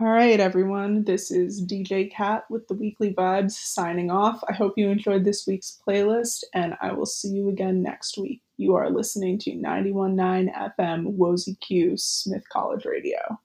All right, everyone. This is DJ Cat with the Weekly Vibes signing off. I hope you enjoyed this week's playlist, and I will see you again next week. You are listening to 919 FM Wozy Q Smith College Radio.